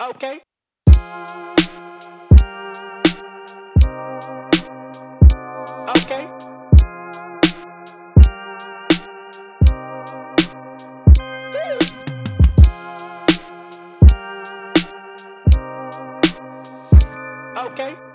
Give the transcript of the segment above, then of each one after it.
Okay. Okay. Okay.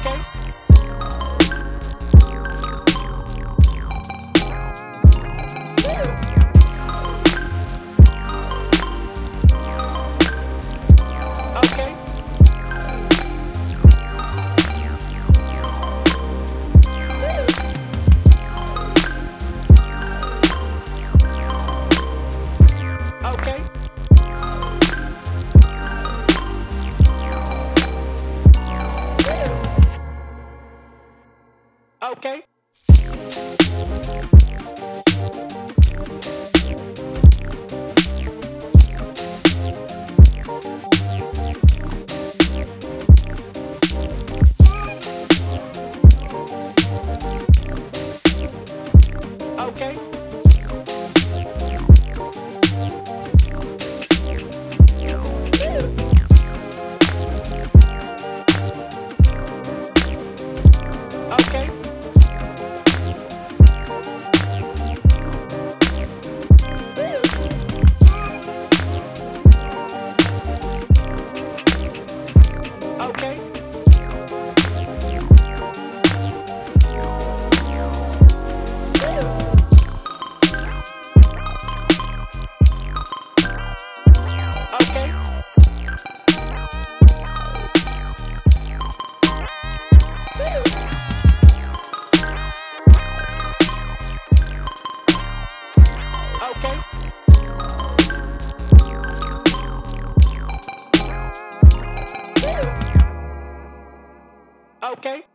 Okay. Okay. Okay. Okay. Okay.